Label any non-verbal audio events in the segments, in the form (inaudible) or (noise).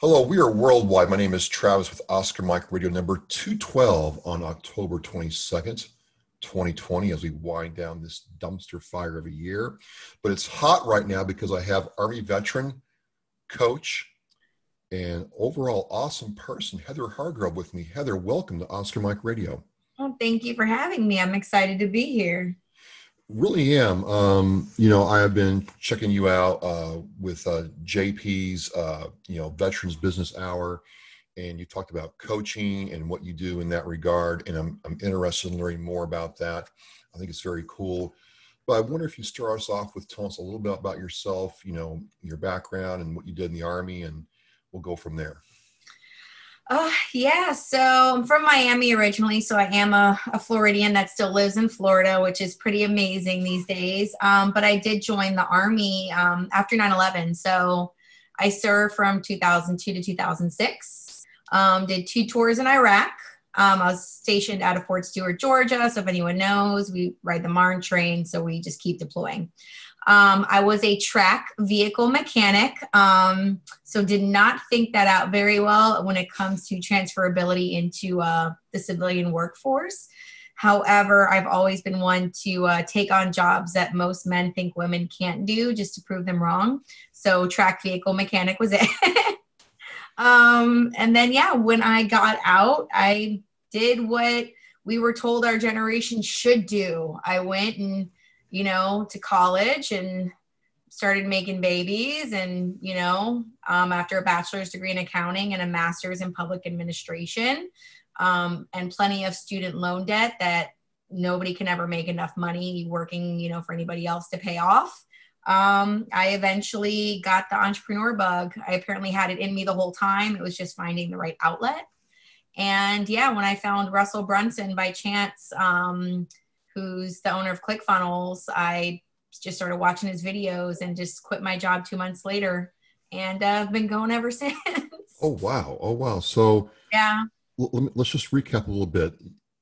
Hello, we are worldwide. My name is Travis with Oscar Mike Radio number 212 on October 22nd, 2020, as we wind down this dumpster fire of a year. But it's hot right now because I have Army veteran, coach, and overall awesome person, Heather Hargrove, with me. Heather, welcome to Oscar Mike Radio. Well, thank you for having me. I'm excited to be here. Really am. Um, you know, I have been checking you out uh, with uh, JP's, uh, you know, Veterans Business Hour, and you talked about coaching and what you do in that regard. And I'm, I'm interested in learning more about that. I think it's very cool. But I wonder if you start us off with telling us a little bit about yourself, you know, your background and what you did in the Army, and we'll go from there. Uh, yeah, so I'm from Miami originally, so I am a, a, Floridian that still lives in Florida, which is pretty amazing these days. Um, but I did join the Army um, after 9 11. So I served from 2002 to 2006, um, did two tours in Iraq. Um, I was stationed out of Fort Stewart, Georgia. So if anyone knows, we ride the Marne train, so we just keep deploying. Um, I was a track vehicle mechanic, um, so did not think that out very well when it comes to transferability into uh, the civilian workforce. However, I've always been one to uh, take on jobs that most men think women can't do just to prove them wrong. So, track vehicle mechanic was it. (laughs) um, and then, yeah, when I got out, I did what we were told our generation should do. I went and you know, to college and started making babies. And, you know, um, after a bachelor's degree in accounting and a master's in public administration, um, and plenty of student loan debt that nobody can ever make enough money working, you know, for anybody else to pay off. Um, I eventually got the entrepreneur bug. I apparently had it in me the whole time. It was just finding the right outlet. And yeah, when I found Russell Brunson by chance, um, who's the owner of ClickFunnels, I just started watching his videos and just quit my job two months later. And uh, I've been going ever (laughs) since. Oh, wow. Oh, wow. So, yeah. L- let's just recap a little bit.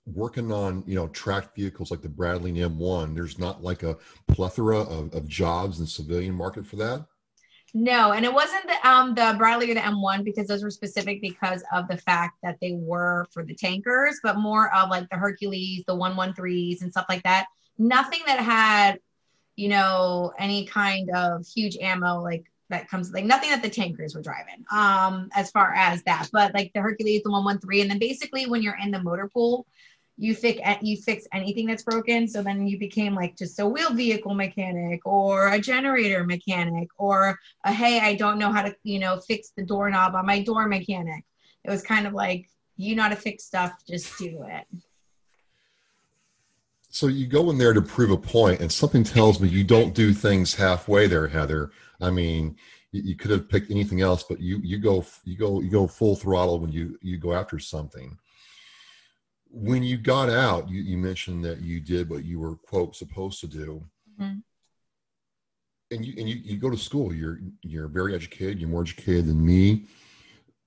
Working on, you know, tracked vehicles like the Bradley M1, there's not like a plethora of, of jobs in the civilian market for that? No, and it wasn't the um the Bradley or the M1 because those were specific because of the fact that they were for the tankers, but more of like the Hercules, the 113s and stuff like that. Nothing that had, you know, any kind of huge ammo like that comes like nothing that the tankers were driving um as far as that but like the hercules the 113 and then basically when you're in the motor pool you fix you fix anything that's broken. So then you became like just a wheel vehicle mechanic or a generator mechanic or a hey i don't know how to you know fix the doorknob on my door mechanic. It was kind of like you know how to fix stuff just do it. So you go in there to prove a point and something tells me you don't do things halfway there heather. I mean you, you could have picked anything else but you you go you go you go full throttle when you you go after something when you got out, you, you mentioned that you did what you were quote supposed to do. Mm-hmm. And you and you, you go to school. You're you're very educated. You're more educated than me.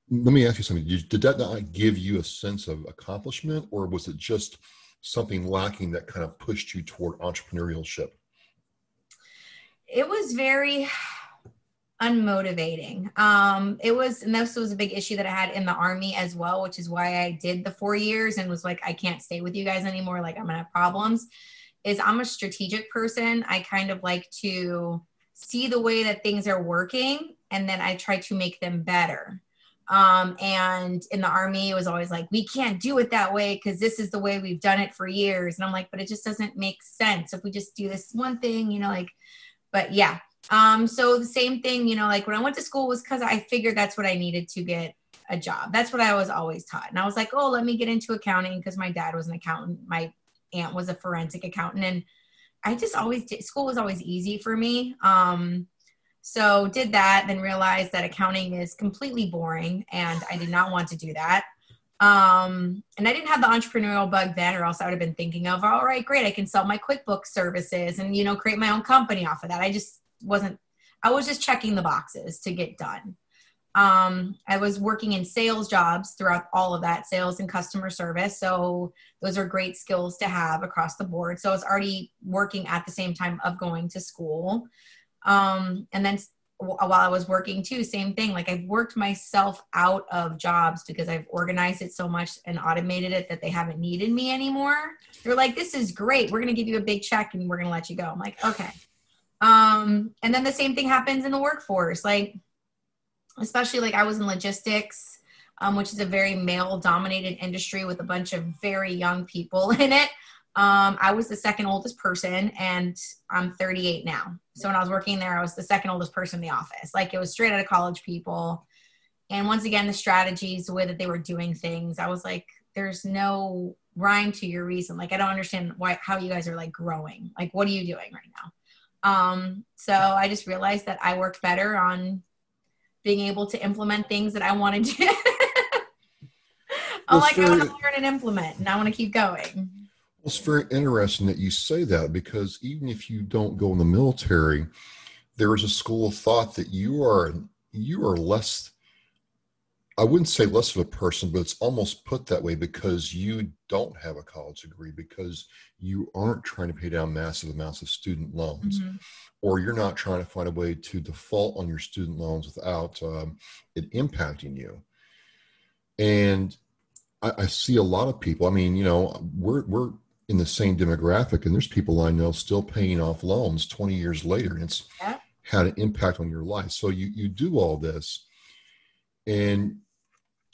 Let me ask you something. Did that not give you a sense of accomplishment, or was it just something lacking that kind of pushed you toward entrepreneurship? It was very unmotivating. Um, it was, and this was a big issue that I had in the army as well, which is why I did the four years and was like, I can't stay with you guys anymore. Like, I'm gonna have problems. Is I'm a strategic person. I kind of like to see the way that things are working and then I try to make them better. Um, and in the army, it was always like, we can't do it that way because this is the way we've done it for years. And I'm like, but it just doesn't make sense if we just do this one thing, you know, like, but yeah, um, so the same thing, you know, like when I went to school was because I figured that's what I needed to get a job. That's what I was always taught. And I was like, oh, let me get into accounting because my dad was an accountant. My aunt was a forensic accountant. And I just always did, school was always easy for me. Um, so did that, then realized that accounting is completely boring and I did not want to do that. Um, and I didn't have the entrepreneurial bug then, or else I would have been thinking of, all right, great, I can sell my QuickBooks services and, you know, create my own company off of that. I just wasn't i was just checking the boxes to get done um, i was working in sales jobs throughout all of that sales and customer service so those are great skills to have across the board so i was already working at the same time of going to school um, and then while I was working too, same thing. Like I've worked myself out of jobs because I've organized it so much and automated it that they haven't needed me anymore. They're like, this is great. We're going to give you a big check and we're going to let you go. I'm like, okay. Um, and then the same thing happens in the workforce. Like, especially like I was in logistics, um, which is a very male dominated industry with a bunch of very young people (laughs) in it. Um, I was the second oldest person and I'm 38 now. So when I was working there, I was the second oldest person in the office. Like it was straight out of college people. And once again, the strategies, the way that they were doing things, I was like, there's no rhyme to your reason. Like I don't understand why how you guys are like growing. Like what are you doing right now? Um, so I just realized that I worked better on being able to implement things that I wanted to. Do. I'm (laughs) well, like, I want to learn and implement, and I want to keep going. Well, it's very interesting that you say that because even if you don't go in the military, there is a school of thought that you are you are less. I wouldn't say less of a person, but it's almost put that way because you don't have a college degree because you aren't trying to pay down massive amounts of student loans, mm-hmm. or you're not trying to find a way to default on your student loans without um, it impacting you. And I, I see a lot of people. I mean, you know, we're we're in the same demographic and there's people i know still paying off loans 20 years later and it's yeah. had an impact on your life so you you do all this and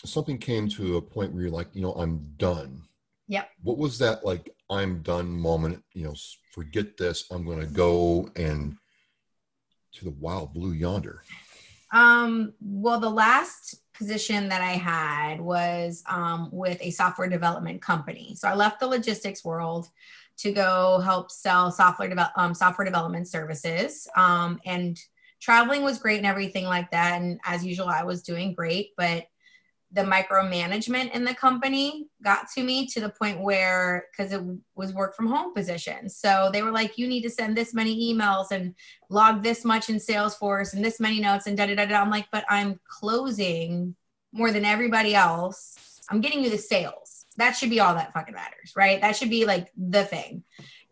something came to a point where you're like you know i'm done yep what was that like i'm done moment you know forget this i'm going to go and to the wild blue yonder um well the last position that I had was um, with a software development company. So I left the logistics world to go help sell software, de- um, software development services. Um, and traveling was great and everything like that. And as usual, I was doing great, but the micromanagement in the company got to me to the point where because it was work from home position. So they were like you need to send this many emails and log this much in salesforce and this many notes and da da da. I'm like but i'm closing more than everybody else. I'm getting you the sales. That should be all that fucking matters right? That should be like the thing.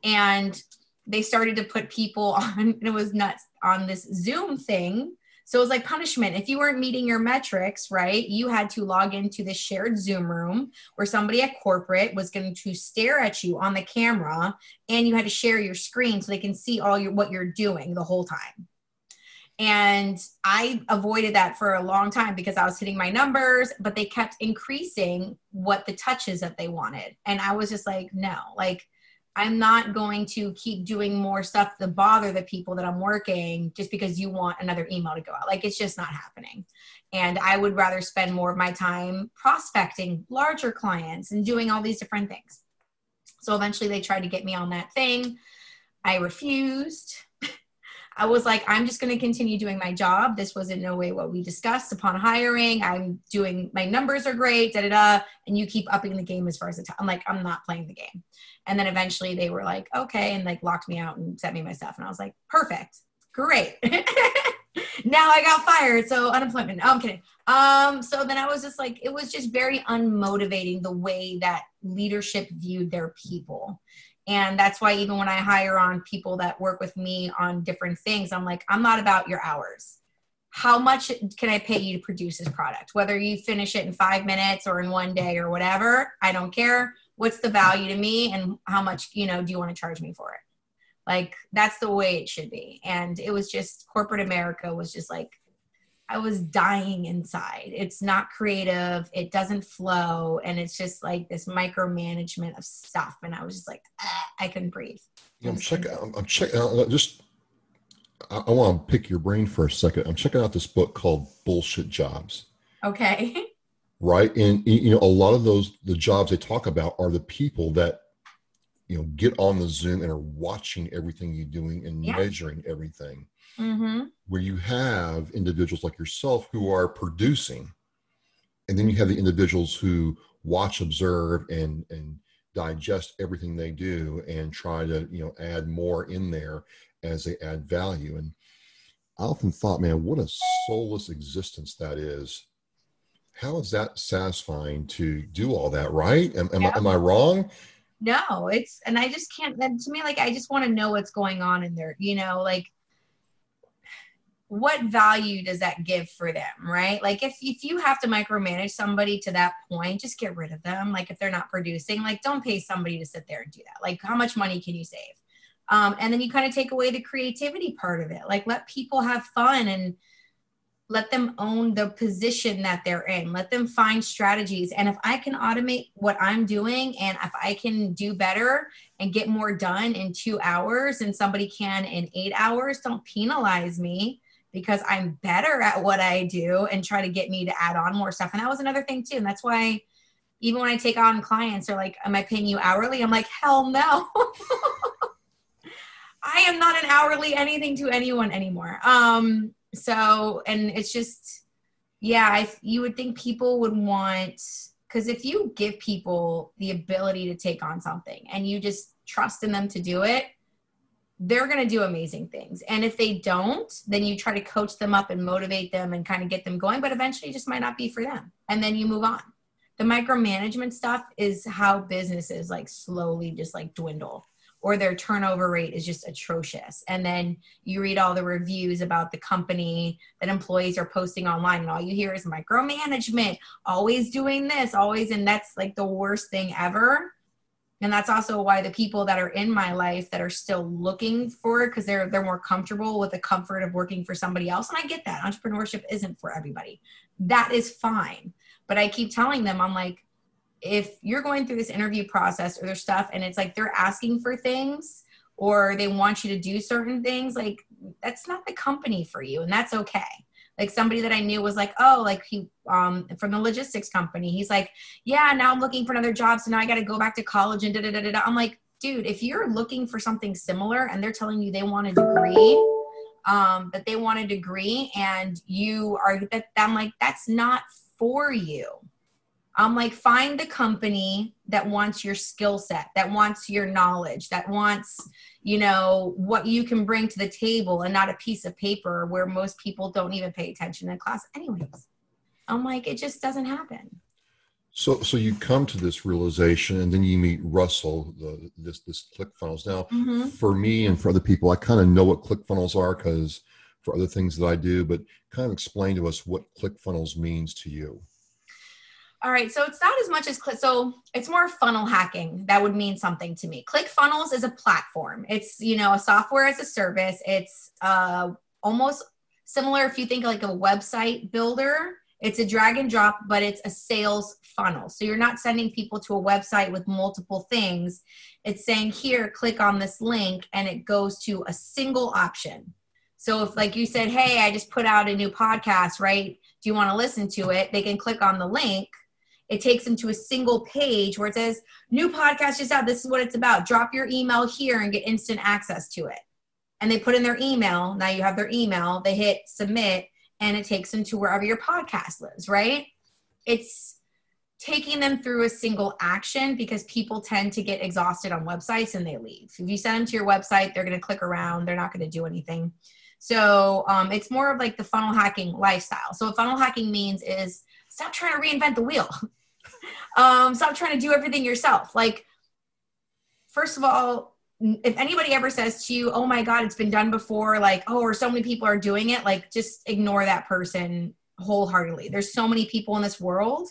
And they started to put people (laughs) on it was nuts on this zoom thing so it was like punishment. If you weren't meeting your metrics, right, you had to log into this shared Zoom room where somebody at corporate was going to stare at you on the camera and you had to share your screen so they can see all your what you're doing the whole time. And I avoided that for a long time because I was hitting my numbers, but they kept increasing what the touches that they wanted. And I was just like, no, like I'm not going to keep doing more stuff to bother the people that I'm working just because you want another email to go out. Like it's just not happening. And I would rather spend more of my time prospecting larger clients and doing all these different things. So eventually they tried to get me on that thing. I refused. (laughs) I was like, I'm just going to continue doing my job. This was in no way what we discussed upon hiring. I'm doing, my numbers are great, da da da. And you keep upping the game as far as the time. I'm like, I'm not playing the game. And then eventually they were like, okay, and like locked me out and sent me my stuff. And I was like, perfect, great. (laughs) now I got fired, so unemployment. Oh, I'm kidding. Um, so then I was just like, it was just very unmotivating the way that leadership viewed their people. And that's why even when I hire on people that work with me on different things, I'm like, I'm not about your hours. How much can I pay you to produce this product? Whether you finish it in five minutes or in one day or whatever, I don't care what's the value to me and how much you know do you want to charge me for it? Like that's the way it should be. And it was just corporate america was just like i was dying inside. It's not creative. It doesn't flow. And it's just like this micromanagement of stuff. And i was just like ah, i couldn't breathe. Yeah, i'm checking i'm checking uh, just I, I want to pick your brain for a second. I'm checking out this book called bullshit jobs. Okay (laughs) right and you know a lot of those the jobs they talk about are the people that you know get on the zoom and are watching everything you're doing and yeah. measuring everything mm-hmm. where you have individuals like yourself who are producing and then you have the individuals who watch observe and and digest everything they do and try to you know add more in there as they add value and i often thought man what a soulless existence that is how is that satisfying to do all that right? Am, am, yeah. I, am i wrong? No it's and i just can't then to me like i just want to know what's going on in there you know like what value does that give for them right? Like if, if you have to micromanage somebody to that point just get rid of them like if they're not producing like don't pay somebody to sit there and do that like how much money can you save? Um, and then you kind of take away the creativity part of it like let people have fun and let them own the position that they're in. Let them find strategies. And if i can automate what i'm doing and if i can do better and get more done in two hours and somebody can in eight hours don't penalize me because i'm better at what i do and try to get me to add on more stuff. And that was another thing too. And that's why even when i take on clients they're like am i paying you hourly? I'm like hell no. (laughs) I am not an hourly anything to anyone anymore. Um so and it's just yeah I, you would think people would want because if you give people the ability to take on something and you just trust in them to do it they're going to do amazing things. And if they don't then you try to coach them up and motivate them and kind of get them going but eventually it just might not be for them. And then you move on. The micromanagement stuff is how businesses like slowly just like dwindle or their turnover rate is just atrocious. And then you read all the reviews about the company that employees are posting online, and all you hear is micromanagement, always doing this, always, and that's like the worst thing ever. And that's also why the people that are in my life that are still looking for it because they're they're more comfortable with the comfort of working for somebody else. And I get that entrepreneurship isn't for everybody. That is fine. But I keep telling them, I'm like, if you're going through this interview process or their stuff and it's like they're asking for things or they want you to do certain things like that's not the company for you and that's okay. Like somebody that i knew was like oh like he um from the logistics company he's like yeah now i'm looking for another job so now i got to go back to college and da da da da. I'm like dude if you're looking for something similar and they're telling you they want a degree um that they want a degree and you are that i'm like that's not for you I'm like, find the company that wants your skill set, that wants your knowledge, that wants, you know, what you can bring to the table and not a piece of paper where most people don't even pay attention in class, anyways. I'm like, it just doesn't happen. So, so you come to this realization, and then you meet Russell, the, this this ClickFunnels. Now, mm-hmm. for me and for other people, I kind of know what ClickFunnels are because for other things that I do. But kind of explain to us what ClickFunnels means to you. All right, so it's not as much as click. So it's more funnel hacking that would mean something to me. ClickFunnels is a platform. It's you know a software as a service. It's uh, almost similar if you think like a website builder. It's a drag and drop, but it's a sales funnel. So you're not sending people to a website with multiple things. It's saying here, click on this link, and it goes to a single option. So if like you said, hey, I just put out a new podcast, right? Do you want to listen to it? They can click on the link it takes them to a single page where it says, new podcast just out. This is what it's about. Drop your email here and get instant access to it. And they put in their email. Now you have their email. They hit submit and it takes them to wherever your podcast lives, right? It's taking them through a single action because people tend to get exhausted on websites and they leave. If you send them to your website, they're going to click around, they're not going to do anything. So um, it's more of like the funnel hacking lifestyle. So what funnel hacking means is stop trying to reinvent the wheel. (laughs) um, stop trying to do everything yourself. Like, first of all, if anybody ever says to you, "Oh my God, it's been done before," like, "Oh, or so many people are doing it," like, just ignore that person wholeheartedly. There's so many people in this world.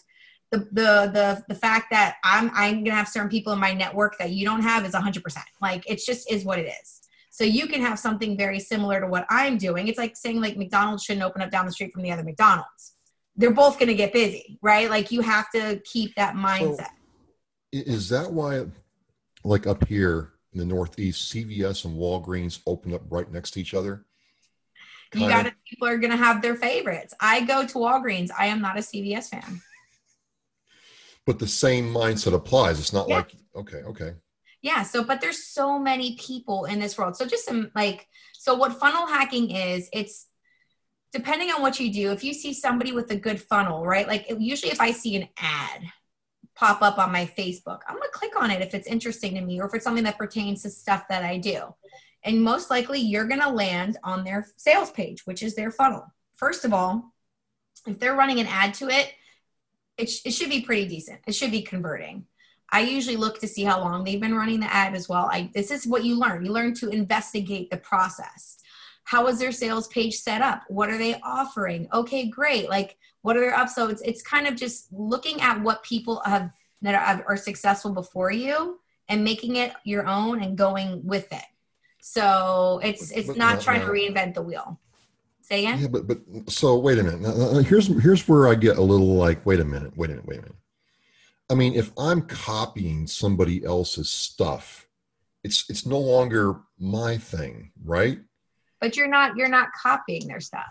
The the the the fact that I'm I'm gonna have certain people in my network that you don't have is 100. percent Like, it's just is what it is. So you can have something very similar to what I'm doing. It's like saying like McDonald's shouldn't open up down the street from the other McDonald's they're both going to get busy, right? Like you have to keep that mindset. So is that why, like up here in the Northeast, CVS and Walgreens open up right next to each other? You got to, people are going to have their favorites. I go to Walgreens. I am not a CVS fan. But the same mindset applies. It's not yeah. like, okay, okay. Yeah. So, but there's so many people in this world. So, just some like, so what funnel hacking is, it's depending on what you do, if you see somebody with a good funnel, right? Like usually if I see an ad pop up on my Facebook, I'm going to click on it if it's interesting to me or if it's something that pertains to stuff that I do. And most likely you're going to land on their sales page, which is their funnel. First of all, if they're running an ad to it, it, sh- it should be pretty decent. It should be converting. I usually look to see how long they've been running the ad as well. I, this is what you learn. You learn to investigate the process how is their sales page set up? What are they offering? Okay great. Like what are their up so it's, it's kind of just looking at what people have that are, are successful before you and making it your own and going with it. So it's it's but, not trying to reinvent the wheel. Say again? Yeah but but so wait a minute. Now, here's here's where i get a little like wait a minute wait a minute wait a minute. I mean if i'm copying somebody else's stuff it's it's no longer my thing right but you're not you're not copying their stuff.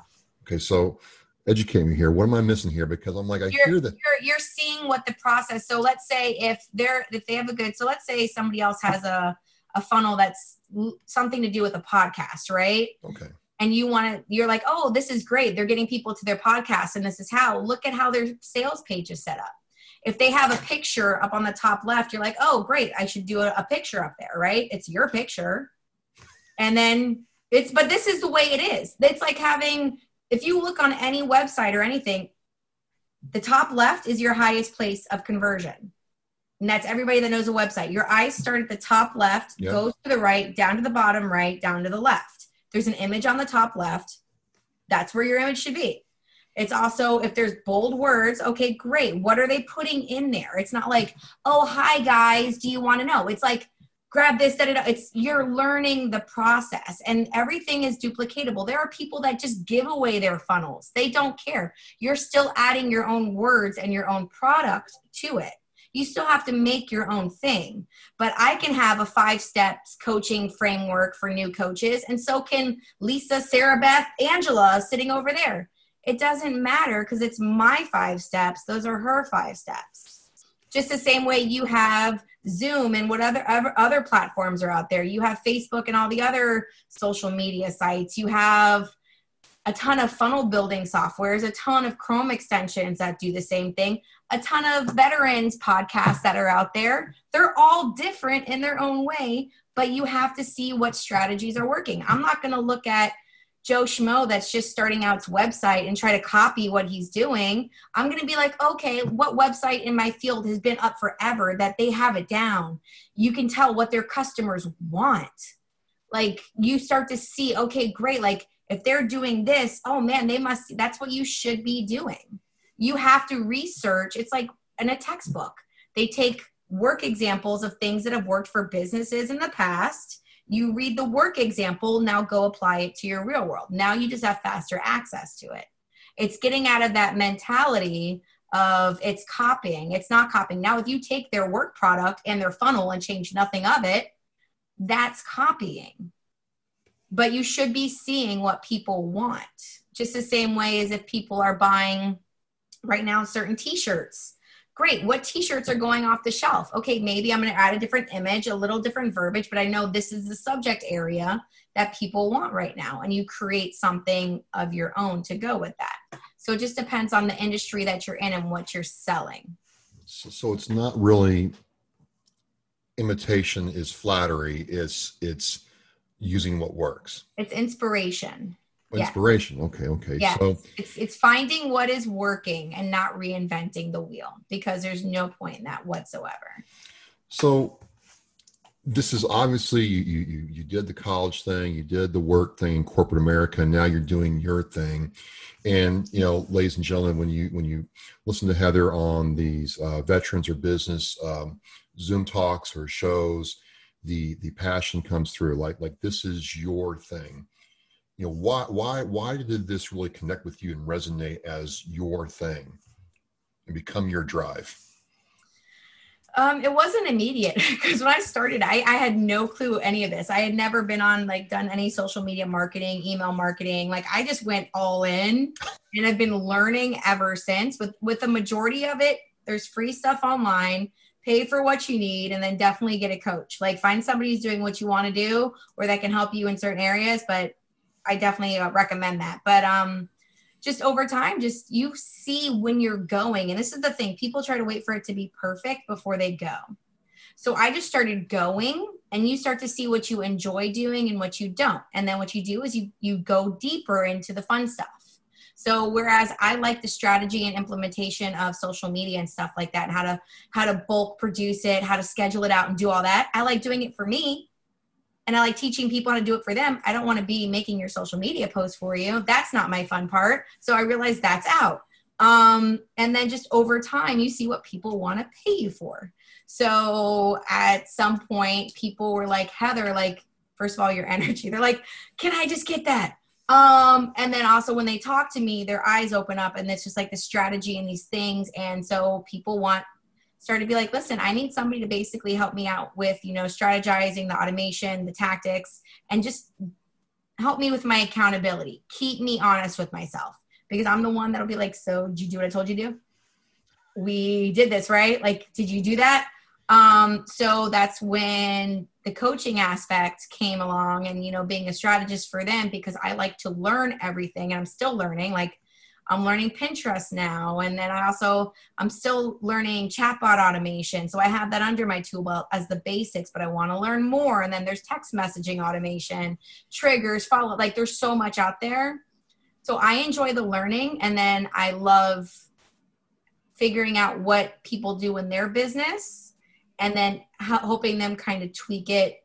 Okay so educate me here. What am i missing here? Because i'm like i you're, hear that you're, you're seeing what the process so let's say if they're if they have a good so let's say somebody else has a a funnel that's something to do with a podcast right? Okay. And you want to you're like oh this is great. They're getting people to their podcast and this is how. Look at how their sales page is set up. If they have a picture up on the top left you're like oh great. I should do a, a picture up there right? It's your picture. And then it's but this is the way it is. It's like having if you look on any website or anything, the top left is your highest place of conversion. And that's everybody that knows a website. Your eyes start at the top left, yep. goes to the right, down to the bottom right, down to the left. There's an image on the top left. That's where your image should be. It's also if there's bold words, okay, great. What are they putting in there? It's not like, oh, hi guys, do you want to know? It's like, grab this da, da, da. it's you're learning the process and everything is duplicatable. There are people that just give away their funnels. They don't care. You're still adding your own words and your own product to it. You still have to make your own thing but i can have a five steps coaching framework for new coaches and so can lisa sarah beth angela sitting over there. It doesn't matter because it's my five steps. Those are her five steps. Just the same way you have Zoom and what other other platforms are out there. You have Facebook and all the other social media sites. You have a ton of funnel building softwares, a ton of Chrome extensions that do the same thing, a ton of veterans podcasts that are out there. They're all different in their own way, but you have to see what strategies are working. I'm not going to look at Joe Schmo that's just starting out out's website and try to copy what he's doing, I'm going to be like, okay, what website in my field has been up forever that they have it down? You can tell what their customers want. Like you start to see, okay, great. Like if they're doing this, oh man, they must, that's what you should be doing. You have to research. It's like in a textbook. They take work examples of things that have worked for businesses in the past you read the work example, now go apply it to your real world. Now you just have faster access to it. It's getting out of that mentality of it's copying. It's not copying. Now, if you take their work product and their funnel and change nothing of it, that's copying. But you should be seeing what people want. Just the same way as if people are buying right now certain t shirts great. What t-shirts are going off the shelf? Okay maybe i'm going to add a different image a little different verbiage but i know this is the subject area that people want right now and you create something of your own to go with that. So it just depends on the industry that you're in and what you're selling. So, so it's not really imitation is flattery it's it's using what works. It's inspiration inspiration. Yeah. okay okay. Yeah. So it's it's finding what is working and not reinventing the wheel because there's no point in that whatsoever. So this is obviously you you you did the college thing you did the work thing in corporate america and now you're doing your thing. And you know ladies and gentlemen when you when you listen to heather on these uh, veterans or business um, zoom talks or shows the the passion comes through like like this is your thing you know why why why did this really connect with you and resonate as your thing and become your drive um, it wasn't immediate (laughs) because when I started, I, I had no clue any of this. I had never been on like done any social media marketing, email marketing. Like I just went all in and I've been learning ever since. With with the majority of it, there's free stuff online. Pay for what you need and then definitely get a coach. Like find somebody who's doing what you want to do or that can help you in certain areas. But I definitely uh, recommend that. But um, just over time, just you see when you're going. And this is the thing people try to wait for it to be perfect before they go. So I just started going and you start to see what you enjoy doing and what you don't. And then what you do is you you go deeper into the fun stuff. So whereas I like the strategy and implementation of social media and stuff like that, and how to how to bulk produce it, how to schedule it out and do all that, I like doing it for me and I like teaching people how to do it for them. I don't want to be making your social media posts for you. That's not my fun part. So I realized that's out. Um, and then just over time, you see what people want to pay you for. So at some point, people were like, Heather, like, first of all, your (laughs) energy. They're like, can I just get that? Um, and then also when they talk to me, their eyes open up and it's just like the strategy and these things. And so people want started to be like, listen, I need somebody to basically help me out with, you know, strategizing the automation, the tactics, and just help me with my accountability. Keep me honest with myself because I'm the one that'll be like, so did you do what I told you to do? We did this, right? Like, did you do that? Um, so that's when the coaching aspect came along and, you know, being a strategist for them because I like to learn everything and I'm still learning. Like, I'm learning Pinterest now. And then I also, I'm still learning chatbot automation. So I have that under my tool belt as the basics, but I want to learn more. And then there's text messaging automation, triggers, follow, like there's so much out there. So I enjoy the learning. And then I love figuring out what people do in their business and then hoping them kind of tweak it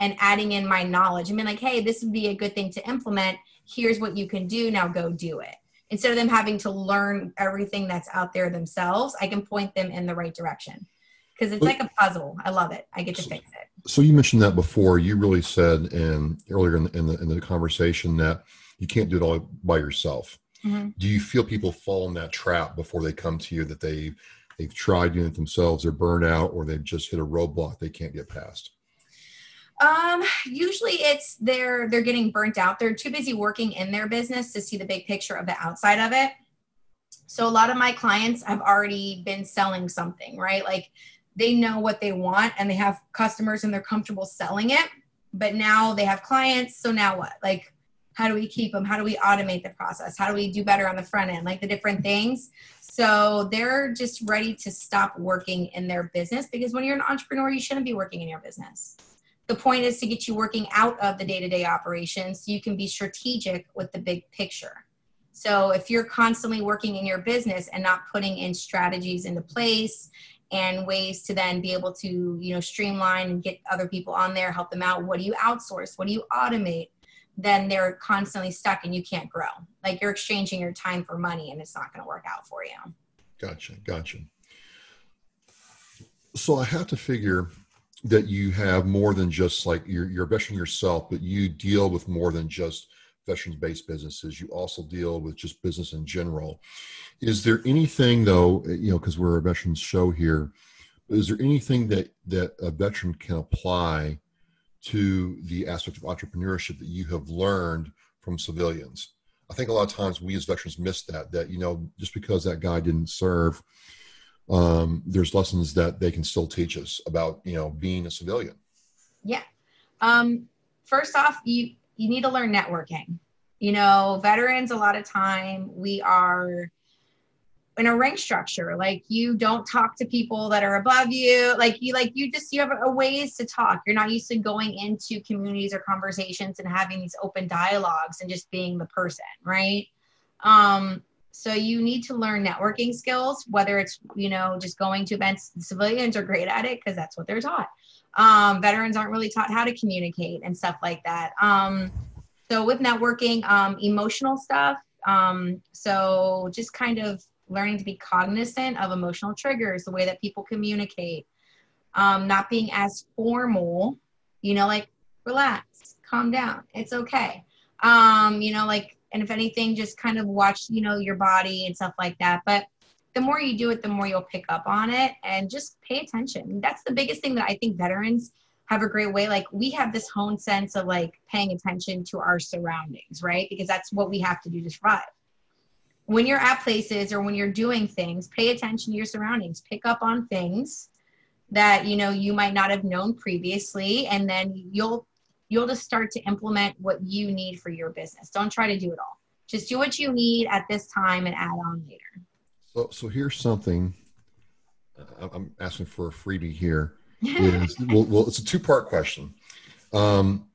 and adding in my knowledge. I mean, like, hey, this would be a good thing to implement. Here's what you can do. Now go do it instead of them having to learn everything that's out there themselves, I can point them in the right direction because it's like a puzzle. I love it. I get to fix it. So you mentioned that before. You really said in earlier in the, in the, in the conversation that you can't do it all by yourself. Mm-hmm. Do you feel people fall in that trap before they come to you that they they've tried doing it themselves, they're burned out, or they've just hit a roadblock they can't get past? Um, usually it's they're they're getting burnt out. They're too busy working in their business to see the big picture of the outside of it. So a lot of my clients have already been selling something, right? Like they know what they want and they have customers and they're comfortable selling it. But now they have clients, so now what? Like how do we keep them? How do we automate the process? How do we do better on the front end? Like the different things. So they're just ready to stop working in their business because when you're an entrepreneur, you shouldn't be working in your business the point is to get you working out of the day-to-day operations so you can be strategic with the big picture. So if you're constantly working in your business and not putting in strategies into place and ways to then be able to you know streamline and get other people on there help them out what do you outsource? What do you automate? Then they're constantly stuck and you can't grow. Like you're exchanging your time for money and it's not going to work out for you. Gotcha gotcha. So i have to figure that you have more than just like you're, you're a veteran yourself, but you deal with more than just veterans based businesses. You also deal with just business in general. Is there anything though, uh, you know, because we're a veterans show here, is there anything that, that a veteran can apply to the aspect of entrepreneurship that you have learned from civilians? I think a lot of times we as veterans miss that, that, you know, just because that guy didn't serve, um, there's lessons that they can still teach us about you know being a civilian. Yeah. Um, first off you you need to learn networking. You know veterans a lot of time we are in a rank structure. Like you don't talk to people that are above you. Like you like you just you have a ways to talk. You're not used to going into communities or conversations and having these open dialogues and just being the person right? Um so you need to learn networking skills, whether it's, you know, just going to events. Civilians are great at it because that's what they're taught. Um, veterans aren't really taught how to communicate and stuff like that. Um, so with networking, um, emotional stuff. Um, so just kind of learning to be cognizant of emotional triggers, the way that people communicate, um, not being as formal, you know, like relax, calm down, it's okay. Um, you know, like and if anything just kind of watch you know your body and stuff like that. But the more you do it the more you'll pick up on it and just pay attention. That's the biggest thing that i think veterans have a great way. Like we have this honed sense of like paying attention to our surroundings right? Because that's what we have to do to survive. When you're at places or when you're doing things pay attention to your surroundings. Pick up on things that you know you might not have known previously and then you'll you'll just start to implement what you need for your business. Don't try to do it all. Just do what you need at this time and add on later. So, so here's something. Uh, I'm asking for a freebie here. (laughs) Is, well, well, it's a two part question. Um,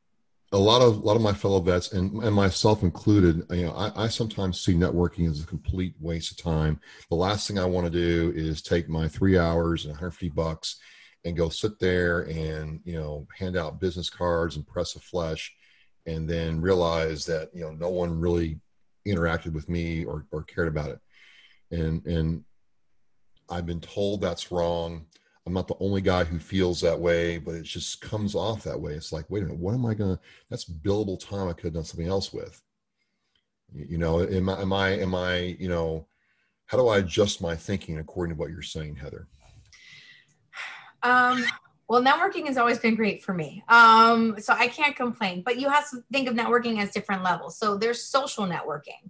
a lot of a lot of my fellow vets and, and myself included, you know, I, I, sometimes see networking as a complete waste of time. The last thing I want to do is take my three hours and 150 bucks and go sit there and you know hand out business cards and press a flesh and then realize that you know no one really interacted with me or, or cared about it. And and i've been told that's wrong. I'm not the only guy who feels that way but it just comes off that way. It's like wait a minute what am i gonna that's billable time i could have done something else with. You know am i am i am i you know how do i adjust my thinking according to what you're saying heather um well, networking has always been great for me. Um, so I can't complain, but you have to think of networking as different levels. So there's social networking.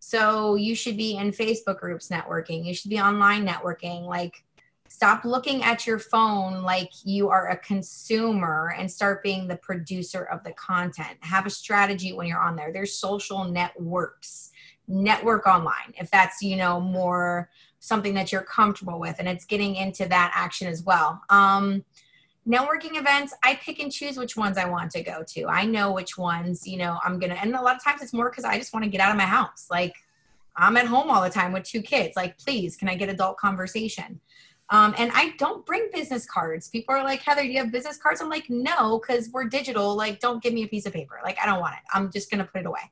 So you should be in Facebook groups networking. You should be online networking. Like, stop looking at your phone like you are a consumer and start being the producer of the content. Have a strategy when you're on there. There's social networks. Network online if that's, you know, more something that you're comfortable with and it's getting into that action as well. Um, networking events i pick and choose which ones i want to go to. I know which ones you know i'm gonna and a lot of times it's more because i just want to get out of my house. Like i'm at home all the time with two kids. Like please can i get adult conversation? Um, and i don't bring business cards. People are like heather do you have business cards? I'm like no because we're digital. Like don't give me a piece of paper. Like i don't want it. I'm just gonna put it away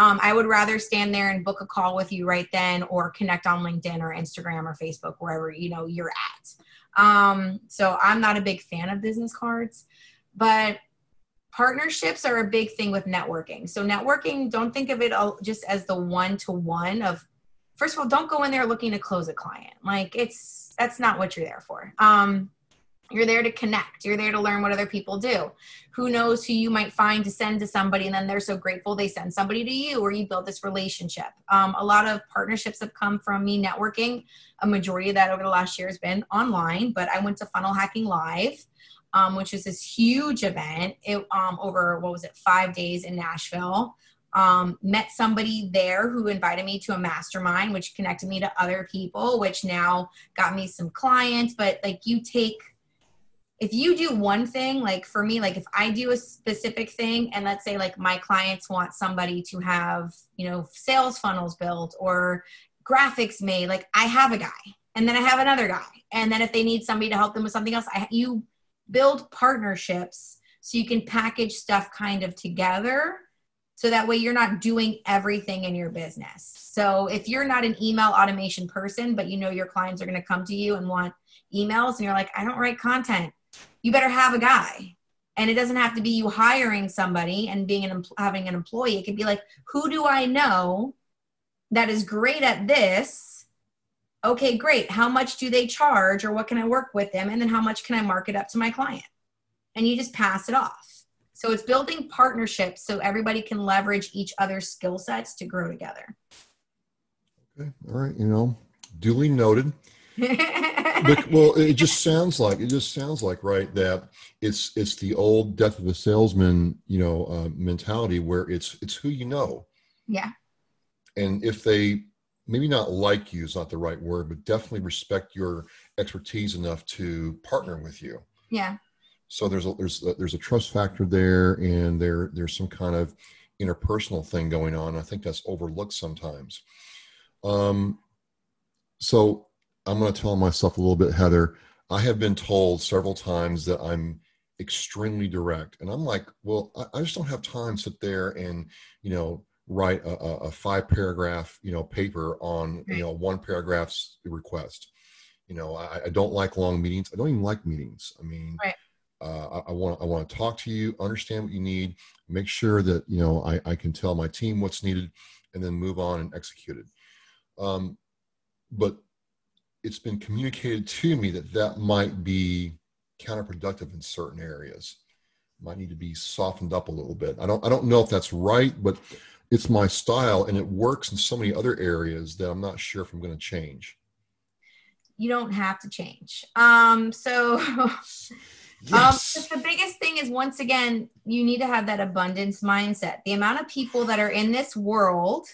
um, I would rather stand there and book a call with you right then or connect on LinkedIn or Instagram or Facebook, wherever you know you're at. Um, so I'm not a big fan of business cards, but partnerships are a big thing with networking. So networking, don't think of it just as the one to one of first of all, don't go in there looking to close a client. Like it's that's not what you're there for. Um, you're there to connect. You're there to learn what other people do. Who knows who you might find to send to somebody, and then they're so grateful they send somebody to you, or you build this relationship. Um, a lot of partnerships have come from me networking. A majority of that over the last year has been online, but I went to Funnel Hacking Live, um, which is this huge event. It um, over what was it, five days in Nashville. Um, met somebody there who invited me to a mastermind, which connected me to other people, which now got me some clients. But like you take if you do one thing like for me like if i do a specific thing and let's say like my clients want somebody to have you know sales funnels built or graphics made like i have a guy and then i have another guy and then if they need somebody to help them with something else I, you build partnerships so you can package stuff kind of together so that way you're not doing everything in your business. So if you're not an email automation person but you know your clients are going to come to you and want emails and you're like i don't write content you better have a guy. And it doesn't have to be you hiring somebody and being an having an employee. It could be like who do i know that is great at this? Okay great. How much do they charge or what can i work with them? And then how much can i mark it up to my client? And you just pass it off. So it's building partnerships so everybody can leverage each other's skill sets to grow together. Okay all right you know duly noted but, well, it just sounds like it just sounds like right that it's it's the old death of a salesman, you know, uh, mentality where it's it's who you know. Yeah. And if they maybe not like you is not the right word, but definitely respect your expertise enough to partner with you. Yeah. So there's a, there's a, there's a trust factor there, and there there's some kind of interpersonal thing going on. I think that's overlooked sometimes. Um, so I'm going to tell myself a little bit, Heather. I have been told several times that I'm extremely direct, and I'm like, well, I, I just don't have time to sit there and you know write a, a, five paragraph you know paper on you know one paragraph's request. You know, I, I, don't like long meetings. I don't even like meetings. I mean, right. uh, I, want I want to talk to you, understand what you need, make sure that you know I, I can tell my team what's needed, and then move on and execute it. Um, but it's been communicated to me that that might be counterproductive in certain areas. Might need to be softened up a little bit. I don't i don't know if that's right but it's my style and it works in so many other areas that i'm not sure if i'm going to change. You don't have to change. Um so (laughs) yes. um, the biggest thing is once again you need to have that abundance mindset. The amount of people that are in this world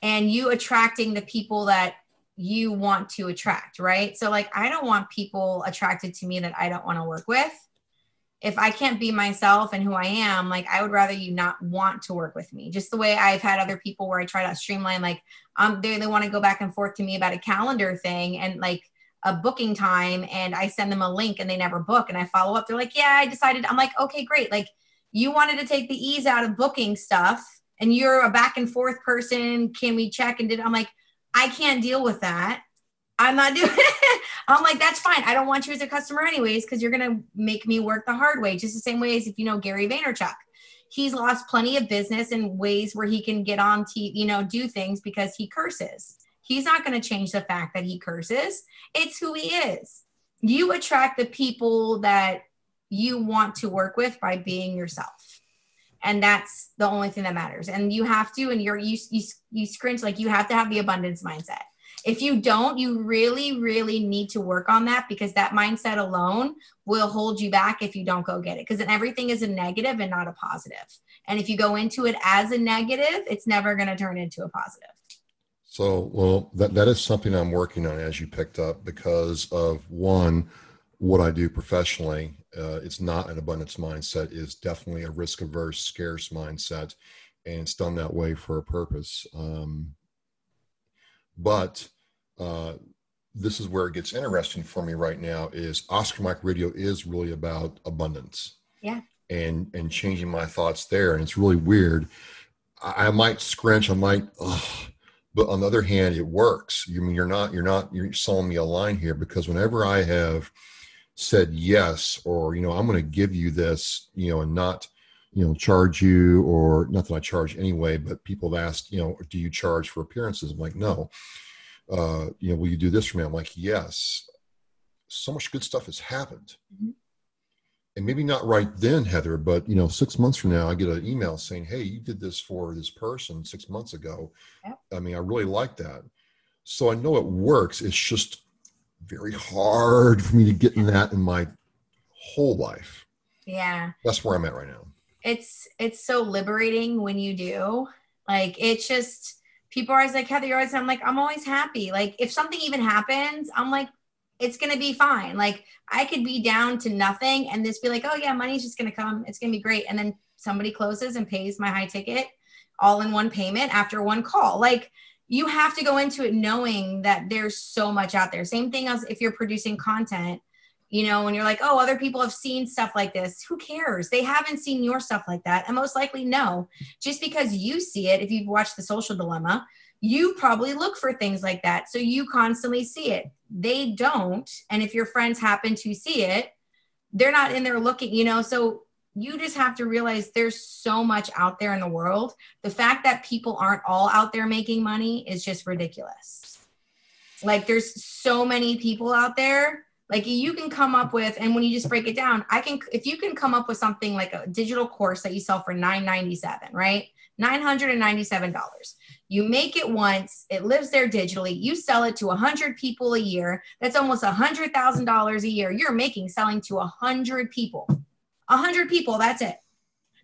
and you attracting the people that you want to attract, right? So, like, I don't want people attracted to me that I don't want to work with. If I can't be myself and who I am, like, I would rather you not want to work with me. Just the way I've had other people where I try to streamline, like, um, they, they want to go back and forth to me about a calendar thing. And, like, a booking time and I send them a link and they never book and I follow up. They're like, yeah, I decided. I'm like, okay, great. Like you wanted to take the ease out of booking stuff and you're a back and forth person. Can we check and did I'm like, I can't deal with that. I'm not doing it. (laughs) I'm like, that's fine. I don't want you as a customer anyways, because you're gonna make me work the hard way. Just the same way as if you know Gary Vaynerchuk. He's lost plenty of business in ways where he can get on to, you know, do things because he curses. He's not to change the fact that he curses. It's who he is. You attract the people that you want to work with by being yourself and that's the only thing that matters. And you have to and you're you you, you scrunch like you have to have the abundance mindset. If you don't you really really need to work on that because that mindset alone will hold you back if you don't go get it. Because then everything is a negative and not a positive. and if you go into it as a negative it's never going to turn into a positive. So well that, that is something i'm working on as you picked up because of one what i do professionally uh, it's not an abundance mindset is definitely a risk averse scarce mindset and it's done that way for a purpose. Um, but uh, this is where it gets interesting for me right now is oscar mike radio is really about abundance. Yeah. And and changing my thoughts there. And it's really weird. I, I might scrunch i might ugh, but on the other hand it works. You mean you're not you're not you're selling me a line here because whenever i have said yes or you know i'm going to give you this you know and not you know charge you or not that i charge anyway but people have asked you know do you charge for appearances? I'm like no. Uh you know will you do this for me? I'm like yes. So much good stuff has happened. Mm-hmm. and maybe not right then heather but you know six months from now i get an email saying hey you did this for this person six months ago. Yep. i mean i really like that. So i know it works. It's just very hard for me to get in that in my whole life. Yeah. That's where I'm at right now. It's it's so liberating when you do. Like it's just people are always like, Heather, you're always I'm like, I'm always happy. Like if something even happens, I'm like, it's gonna be fine. Like I could be down to nothing and this be like, oh yeah, money's just gonna come, it's gonna be great. And then somebody closes and pays my high ticket all in one payment after one call. Like you have to go into it knowing that there's so much out there. Same thing as if you're producing content, you know, when you're like, oh, other people have seen stuff like this. Who cares? They haven't seen your stuff like that. And most likely, no. Just because you see it, if you've watched The Social Dilemma, you probably look for things like that. So you constantly see it. They don't. And if your friends happen to see it, they're not in there looking, you know. So you just have to realize there's so much out there in the world. The fact that people aren't all out there making money is just ridiculous. Like there's so many people out there. Like you can come up with, and when you just break it down, I can if you can come up with something like a digital course that you sell for 997, right? $997. You make it once, it lives there digitally. You sell it to 100 people a year. That's almost $100,000 a year. You're making selling to 100 people a hundred people. That's it.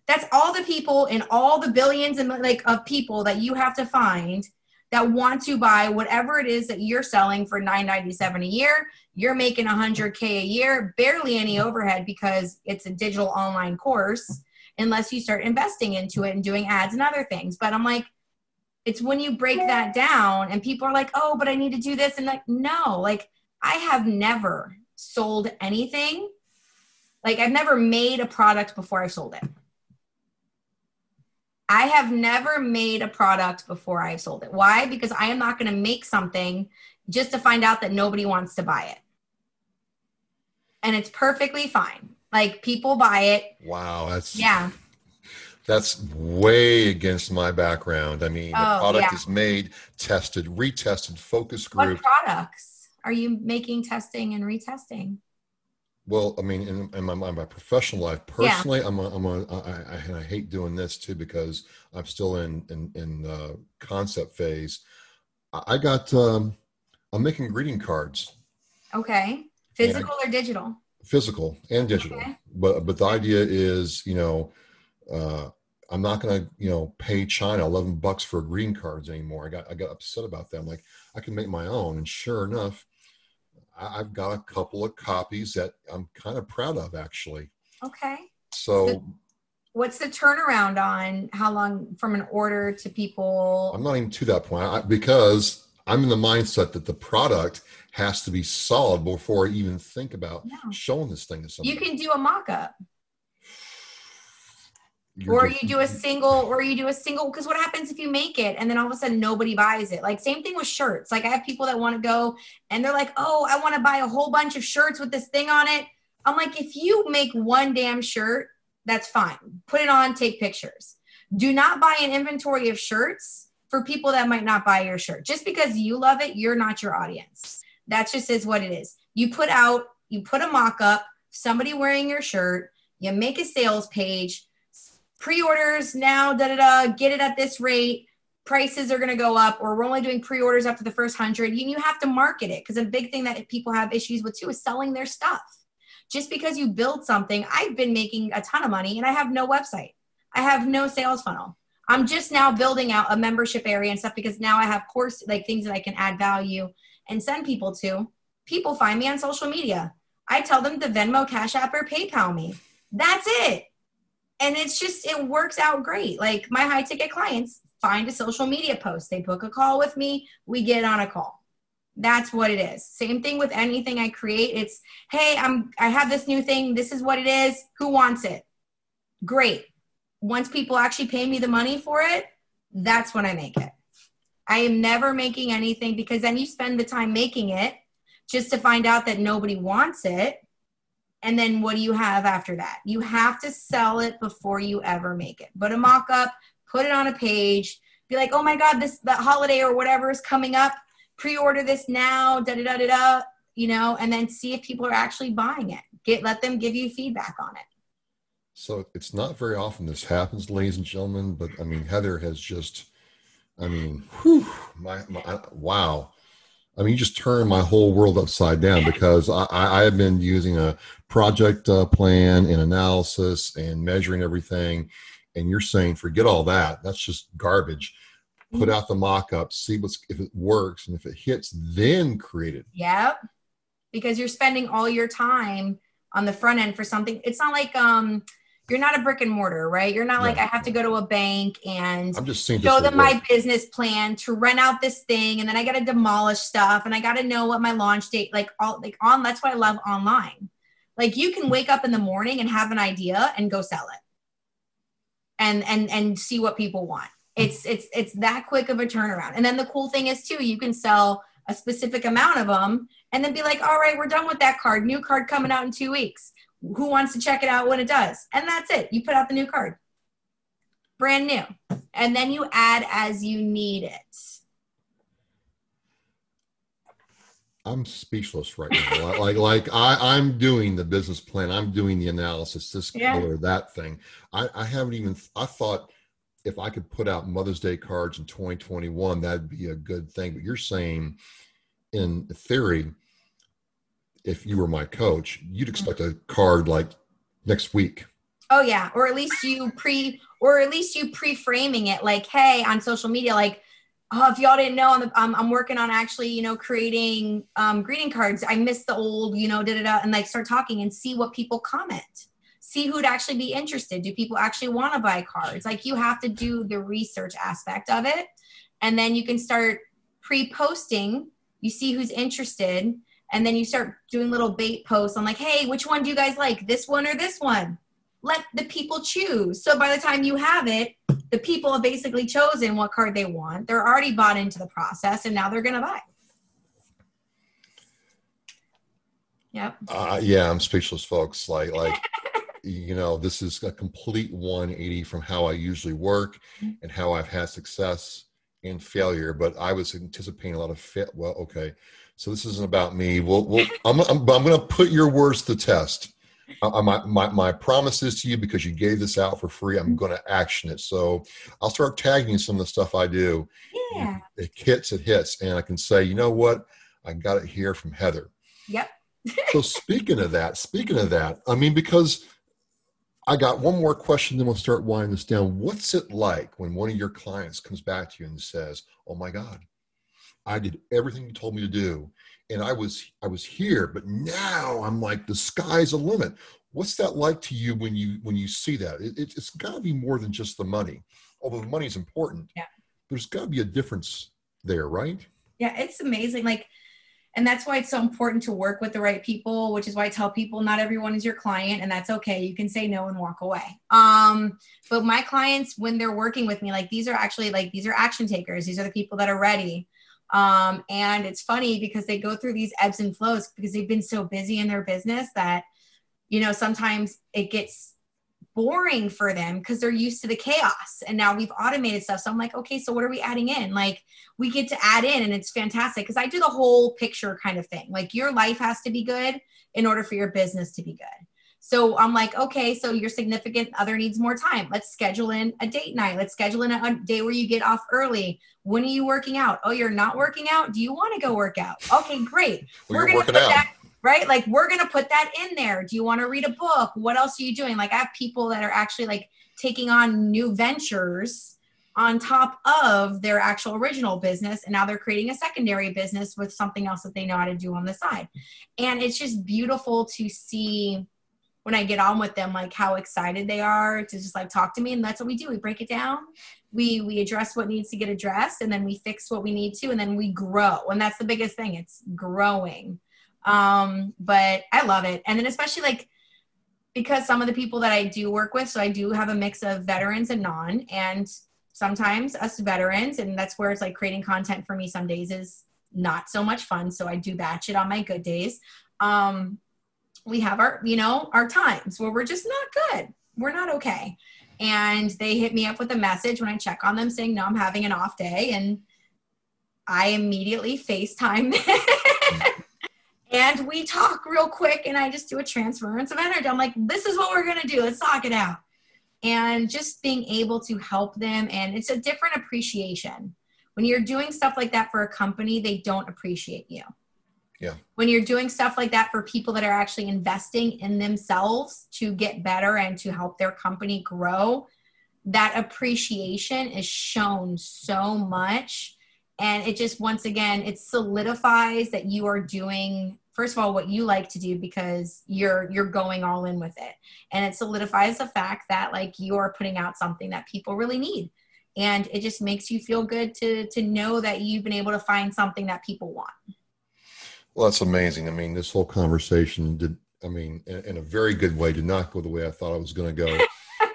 That's all the people and all the billions and like of people that you have to find that want to buy whatever it is that you're selling for 997 a year you're making 100k a year barely any overhead because it's a digital online course unless you start investing into it and doing ads and other things but i'm like it's when you break that down and people are like oh but i need to do this and like no like i have never sold anything like I've never made a product before I've sold it. I have never made a product before I've sold it. Why? Because I am not going to make something just to find out that nobody wants to buy it. And it's perfectly fine. Like people buy it. Wow, that's yeah. That's way against my background. I mean, oh, the product yeah. is made, tested, retested, focus group. What products are you making testing and retesting? Well, I mean, in, in my, my, professional life, personally, yeah. I'm a, I'm a, I, I, I hate doing this too because I'm still in in, in uh, concept phase. I got um, I'm making greeting cards. Okay, physical or digital? Physical and digital. Okay. But but the idea is, you know, uh, I'm not going to you know pay China 11 bucks for greeting cards anymore. I got I got upset about that. I'm like, I can make my own, and sure enough I've got a couple of copies that I'm kind of proud of actually. Okay. So, what's the turnaround on how long from an order to people? I'm not even to that point I, because I'm in the mindset that the product has to be solid before I even think about No. showing this thing to somebody. You can do a mock-up. You're or just- you do a single or you do a single because what happens if you make it and then all of a sudden nobody buys it? Like same thing with shirts. Like i have people that want to go and they're like oh i want to buy a whole bunch of shirts with this thing on it. I'm like if you make one damn shirt that's fine. Put it on take pictures. Do not buy an inventory of shirts for people that might not buy your shirt. Just because you love it you're not your audience. That just is what it is. You put out you put a mock-up somebody wearing your shirt you make a sales page pre-orders now da da da get it at this rate. Prices are going to go up or we're only doing pre-orders to the first 100 you, you have to market it because a big thing that people have issues with too is selling their stuff. Just because you build something i've been making a ton of money and i have no website. I have no sales funnel. I'm just now building out a membership area and stuff because now i have course like things that i can add value and send people to. People find me on social media. I tell them to venmo cash app or paypal me. That's it and it's just it works out great. Like my high ticket clients find a social media post. They book a call with me. We get on a call. That's what it is. Same thing with anything i create. It's hey i'm i have this new thing. This is what it is. Who wants it? Great. Once people actually pay me the money for it that's when i make it. I am never making anything because then you spend the time making it just to find out that nobody wants it and then what do you have after that? You have to sell it before you ever make it. Put a mock up, put it on a page, be like, oh my God, this the holiday or whatever is coming up. Pre-order this now, da da da da da, you know, and then see if people are actually buying it. Get let them give you feedback on it. So it's not very often this happens, ladies and gentlemen, but I mean, Heather has just, I mean, whew, my, my wow. I mean, you just turned my whole world upside down because I, I have been using a project uh, plan and analysis and measuring everything. And you're saying, forget all that. That's just garbage. Put out the mock up, see what's, if it works. And if it hits, then create it. Yep. Because you're spending all your time on the front end for something. It's not like um you're not a brick and mortar, right? You're not like No. I have to go to a bank and I'm just show them work. my business plan to rent out this thing and then I got to demolish stuff and I got to know what my launch date like all like on that's what I love online. Like you can wake up in the morning and have an idea and go sell it. And and and see what people want. It's it's it's that quick of a turnaround. And then the cool thing is too, you can sell a specific amount of them and then be like, "All right, we're done with that card. New card coming out in 2 weeks. Who wants to check it out when it does?" And that's it. You put out the new card. Brand new and then you add as you need it. I'm speechless right now. Like- like, like I, I'm doing the business plan. I'm doing the analysis. This Yeah. color, that thing. I, I haven't even. I thought if I could put out Mother's Day cards in 2021, that'd be a good thing. But you're saying, in theory, if you were my coach, you'd expect a card like next week. Oh yeah, or at least you pre or at least you pre-framing it like, hey, on social media, like, oh, if y'all didn't know, I'm, I'm, I'm working on actually, you know, creating um, greeting cards. I missed the old, you know, da da da, and like start talking and see what people comment. See who'd actually be interested. Do people actually want to buy cards? Like you have to do the research aspect of it, and then you can start pre-posting. You see who's interested, and then you start doing little bait posts on like, hey, which one do you guys like? This one or this one? let the people choose. So by the time you have it, the people have basically chosen what card they want. They're already bought into the process and now they're going to buy. Yep. Uh, yeah, I'm speechless, folks. Like, like, (laughs) you know, this is a complete 180 from how I usually work and how I've had success and failure. But I was anticipating a lot of fit. Well, okay, so this isn't about me. Well, well (laughs) I'm, I'm, I'm going to put your words to test. Uh, my, my, my promise is to you because you gave this out for free. I'm going to action it. So I'll start tagging some of the stuff I do. Yeah. It hits, it hits, and I can say, you know what? I got it here from Heather Yep. so speaking of that, speaking of that, I mean, because I got one more question, then we'll start winding this down. What's it like when one of your clients comes back to you and says, "Oh my God, I did everything you told me to do, and I was I was here, but now I'm like the sky's the limit." What's that like to you when you when you see that? It, it, it's got to be more than just the money, although the money is important. Yeah. There's got to be a difference there, right? Yeah, it's amazing. Like, and that's why it's so important to work with the right people which is why i tell people not everyone is your client and that's okay. You can say no and walk away. Um but my clients when they're working with me like these are actually like these are action takers. These are the people that are ready. Um and it's funny because they go through these ebbs and flows because they've been so busy in their business that you know sometimes it gets boring for them because they're used to the chaos and now we've automated stuff. So i'm like okay so what are we adding in? Like we get to add in and it's fantastic because i do the whole picture kind of thing. Like your life has to be good in order for your business to be good. So i'm like okay so your significant other needs more time. Let's schedule in a date night. Let's schedule in a day where you get off early. When are you working out? Oh you're not working out? Do you want to go work out? Okay great. Well, we're gonna put out. that right? Like we're going to put that in there. Do you want to read a book? What else are you doing? Like I have people that are actually like taking on new ventures on top of their actual original business and now they're creating a secondary business with something else that they know how to do on the side. And it's just beautiful to see when I get on with them like how excited they are to just like talk to me and that's what we do. We break it down. We we address what needs to get addressed and then we fix what we need to and then we grow. And that's the biggest thing. It's growing um, but I love it. And then especially like because some of the people that I do work with, so I do have a mix of veterans and non, and sometimes us veterans, and that's where it's like creating content for me some days is not so much fun. So I do batch it on my good days. Um, we have our, you know, our times where we're just not good. We're not okay. And they hit me up with a message when I check on them saying, no, I'm having an off day. And I immediately FaceTime (laughs) and we talk real quick and I just do a transference of energy. I'm like, this is what we're gonna do. Let's talk it out. And just being able to help them and it's a different appreciation. When you're doing stuff like that for a company, they don't appreciate you. Yeah. When you're doing stuff like that for people that are actually investing in themselves to get better and to help their company grow, that appreciation is shown so much and it just once again it solidifies that you are doing first of all what you like to do because you're you're going all in with it. And it solidifies the fact that like you are putting out something that people really need. And it just makes you feel good to to know that you've been able to find something that people want. Well that's amazing. I mean this whole conversation did i mean in, in a very good way did not go the way i thought it was going to go. (laughs)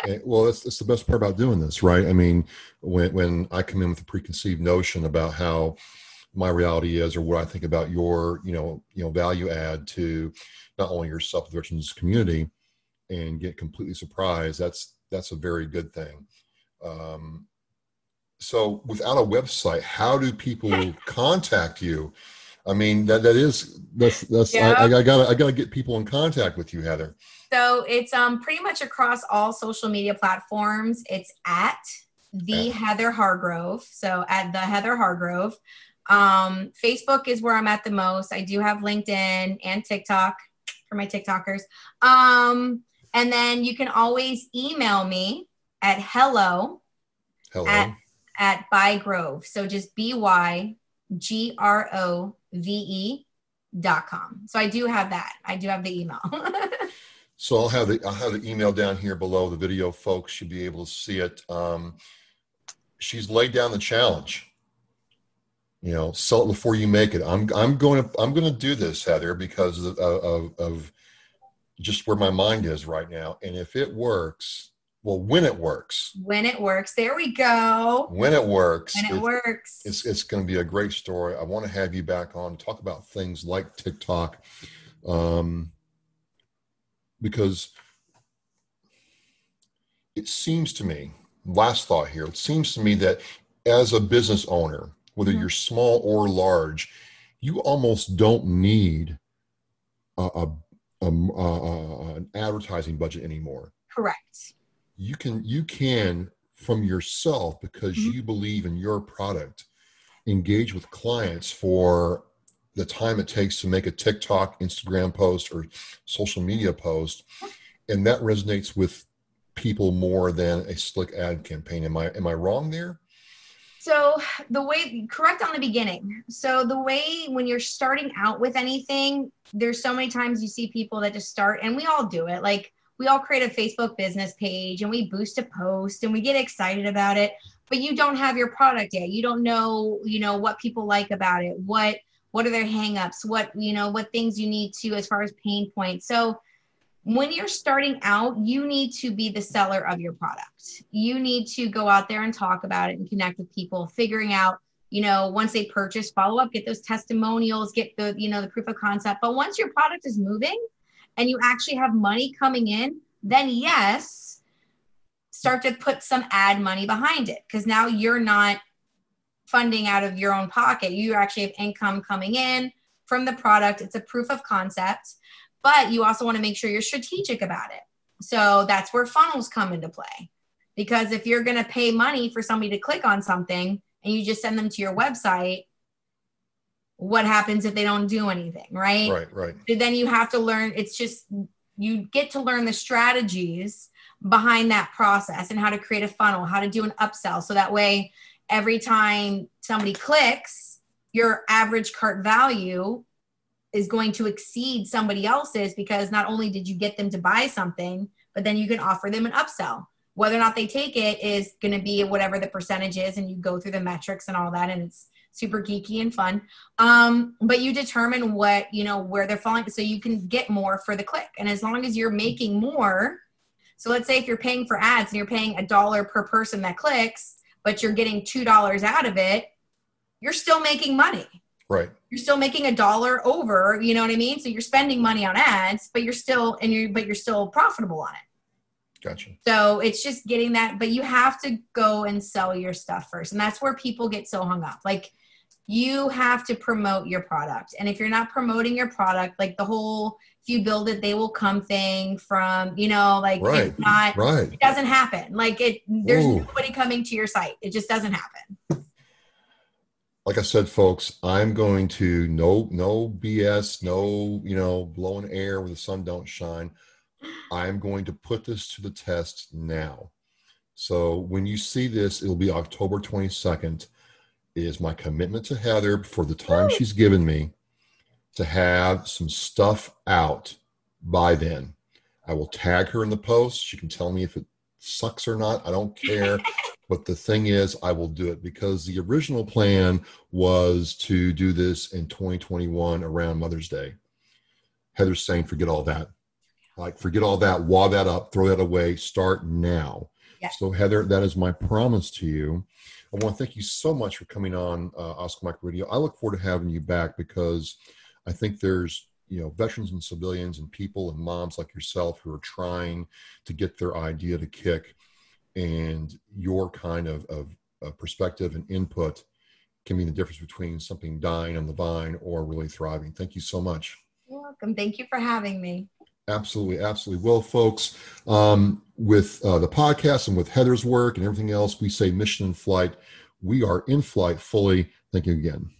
And, well that's, that's the best part about doing this right? I mean when when i come in with a preconceived notion about how my reality is or what I think about your, you know, you know, value add to not only yourself, but the community and get completely surprised. That's, that's a very good thing. Um, so without a website, how do people (laughs) contact you? I mean, that, that is, that's, that's, yeah. I, I gotta, I gotta get people in contact with you, Heather. So it's um pretty much across all social media platforms. It's at the Heather Hargrove. So at the Heather Hargrove. Um, Facebook is where I'm at the most. I do have LinkedIn and TikTok for my TikTokers. Um, and then you can always email me at hello, hello. at at Bygrove. So just B Y G R O V E dot com. So I do have that. I do have the email. (laughs) so I'll have the I'll have the email down here below the video. Folks should be able to see it. Um, she's laid down the challenge you know sell it before you make it. I'm i'm going to i'm going to do this heather because of, of, of just where my mind is right now. And if it works well when it works. When it works. There we go. When it works when it, it works. it's, it's going to be a great story. I want to have you back on talk about things like tiktok um, because it seems to me last thought here it seems to me that as a business owner whether mm-hmm. you're small or large, you almost don't need a, a, a, an advertising budget anymore. Correct. You can you can from yourself because mm-hmm. you believe in your product engage with clients for the time it takes to make a TikTok, Instagram post, or social media post, and that resonates with people more than a slick ad campaign. Am I am I wrong there? So the way correct on the beginning. So the way when you're starting out with anything, there's so many times you see people that just start and we all do it. Like we all create a Facebook business page and we boost a post and we get excited about it. but you don't have your product yet. You don't know, you know, what people like about it. What what are their hangups? What, you know, what things you need to as far as pain points. So when you're starting out, you need to be the seller of your product. You need to go out there and talk about it and connect with people, figuring out, you know, once they purchase, follow up, get those testimonials, get the, you know, the proof of concept. But once your product is moving and you actually have money coming in, then yes, start to put some ad money behind it because now you're not funding out of your own pocket. You actually have income coming in from the product. It's a proof of concept but you also want to make sure you're strategic about it. So that's where funnels come into play. Because if you're going to pay money for somebody to click on something and you just send them to your website, what happens if they don't do anything, right? Right, right. Then you have to learn, it's just, you get to learn the strategies behind that process and how to create a funnel, how to do an upsell. So that way, every time somebody clicks, your average cart value is going to exceed somebody else's because not only did you get them to buy something, but then you can offer them an upsell. Whether or not they take it is going to be whatever the percentage is, and you go through the metrics and all that, and it's super geeky and fun. Um, but you determine what you know where they're falling, so you can get more for the click. And as long as you're making more, so let's say if you're paying for ads and you're paying a dollar per person that clicks, but you're getting two dollars out of it, you're still making money Right. You're still making a dollar over, you know what I mean? So you're spending money on ads, but you're still and you but you're still profitable on it. Gotcha. So it's just getting that, but you have to go and sell your stuff first. And that's where people get so hung up. Like you have to promote your product. And if you're not promoting your product, like the whole if you build it, they will come thing from, you know, like right. it's not right. it doesn't happen. Like it there's Ooh. nobody coming to your site. It just doesn't happen like I said, folks, I'm going to no no BS, no you know blowing air where the sun don't shine. I'm going to put this to the test now. So when you see this, it'll be October 22nd. Is my commitment to Heather for the time she's given me to have some stuff out by then. I will tag her in the post. She can tell me if it sucks or not. I don't care. (laughs) But the thing is, I will do it because the original plan was to do this in 2021 around Mother's Day. Heather's saying, forget all that. Like, forget all that, wad that up, throw that away, start now. Yes. So, Heather, that is my promise to you. I want to thank you so much for coming on uh, Oscar Mike Radio. I look forward to having you back because I think there's you know veterans and civilians and people and moms like yourself who are trying to get their idea to kick and your kind of, of, of perspective and input can mean the difference between something dying on the vine or really thriving. Thank you so much. You're welcome. Thank you for having me. Absolutely, absolutely. Well, folks, um, with uh, the podcast and with Heather's work and everything else, we say mission in flight. We are in flight fully. Thank you again.